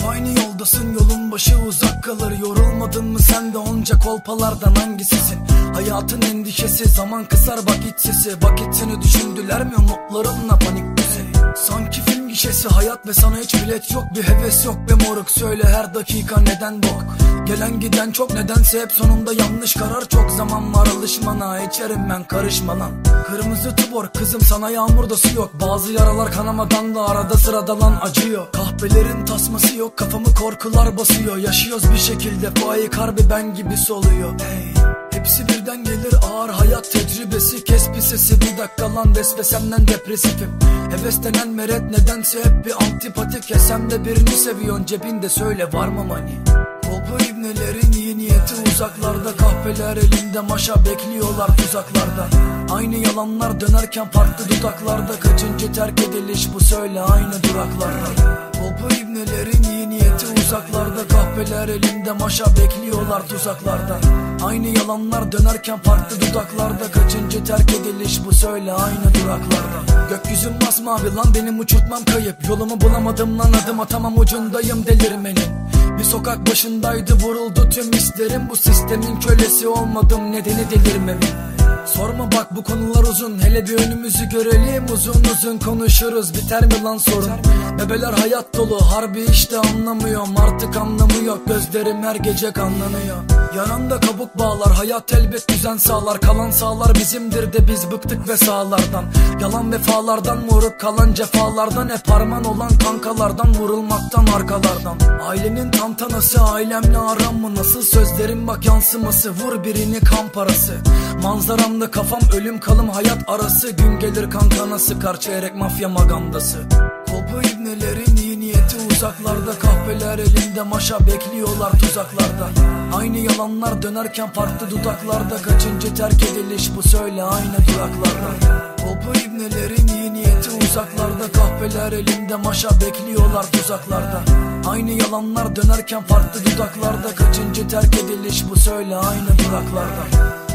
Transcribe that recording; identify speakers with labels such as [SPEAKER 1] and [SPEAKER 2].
[SPEAKER 1] hep aynı yoldasın. Yolun başı uzak kalır. Yorulmadın mı sen de onca kolpalardan hangisisin? Hayatın endişesi zaman kısar bak iç sesi. Vakit seni düşündüler mi? Umutlarınla panik bizi Sanki film gişesi hayat ve sana hiç bilet yok. Bir heves yok be moruk. Söyle her dakika neden bok? Gelen giden çok nedense hep sonunda yanlış karar. Çok zaman var alışmana içerim ben karışma lan Kırmızı tubor kızım sana yağmurda su yok. Bazı yaralar kanamadan da arada sırada lan acıyor. Kahvelerin tasması yok kafamı korkular basıyor. Yaşıyoruz bir şekilde faik harbi ben gibi soluyor. Hey. Hepsi birden gelir ağır hayat tecrübesi. Kes bir sesi bir dakika lan vesvesemden depresifim. Heves denen meret nedense hep bir antipatik. Sen de birini seviyorsun cebinde söyle var mı mani Kolpa ibnelerin iyi niyeti uzaklarda. Kahveler elinde maşa bekliyorlar tuzaklarda Aynı yalanlar dönerken farklı dudaklarda Kaçıncı terk ediliş bu söyle aynı duraklarda. Kolpa ibnelerin iyi niyeti uzaklarda. Kahveler elinde maşa bekliyorlar tuzaklarda. Aynı yalanlar dönerken farklı dudaklarda Kaçıncı terk ediliş bu söyle aynı duraklarda. Gökyüzüm masmavi lan benim uçurtmam kayıp. Yolumu bulamadım lan adım atamam ucundayım delirmenin bir sokak başındaydı vuruldu tüm hislerim. Bu sistemin kölesi olmadım nedeni delirmemin Sorma bak bu konular uzun Hele bir önümüzü görelim. Uzun uzun konuşuruz Biter mi lan sorun? Bebeler hayat dolu harbi işte anlamıyorum. Artık anlamı yok gözlerim her gece kanlanıyor. Yanında kabuk bağlar hayat elbet düzen sağlar. Kalan sağlar bizimdir de biz bıktık ve sağlardan. Yalan vefalardan moruk kalan cefalardan. Hep harman olan kankalardan vurulmaktan arkalardan. Ailenin tantanası ailemle aram mı? Nasıl Sözlerim bak yansıması. Vur birini kan parası Manzaramda kafam ölüm kalım hayat arası. Gün gelir kankana sıkar çeyrek mafya magandası. Kolpa ibnelerin iyi niyeti uzaklarda. Kahveler elinde maşa bekliyorlar tuzaklarda. Aynı yalanlar dönerken farklı dudaklarda. Kaçıncı terk ediliş bu söyle aynı duraklarda Kolpa ibnelerin iyi niyeti uzaklarda. Kahveler elinde maşa bekliyorlar tuzaklarda. Aynı yalanlar dönerken farklı dudaklarda. Kaçıncı terk ediliş bu söyle aynı duraklarda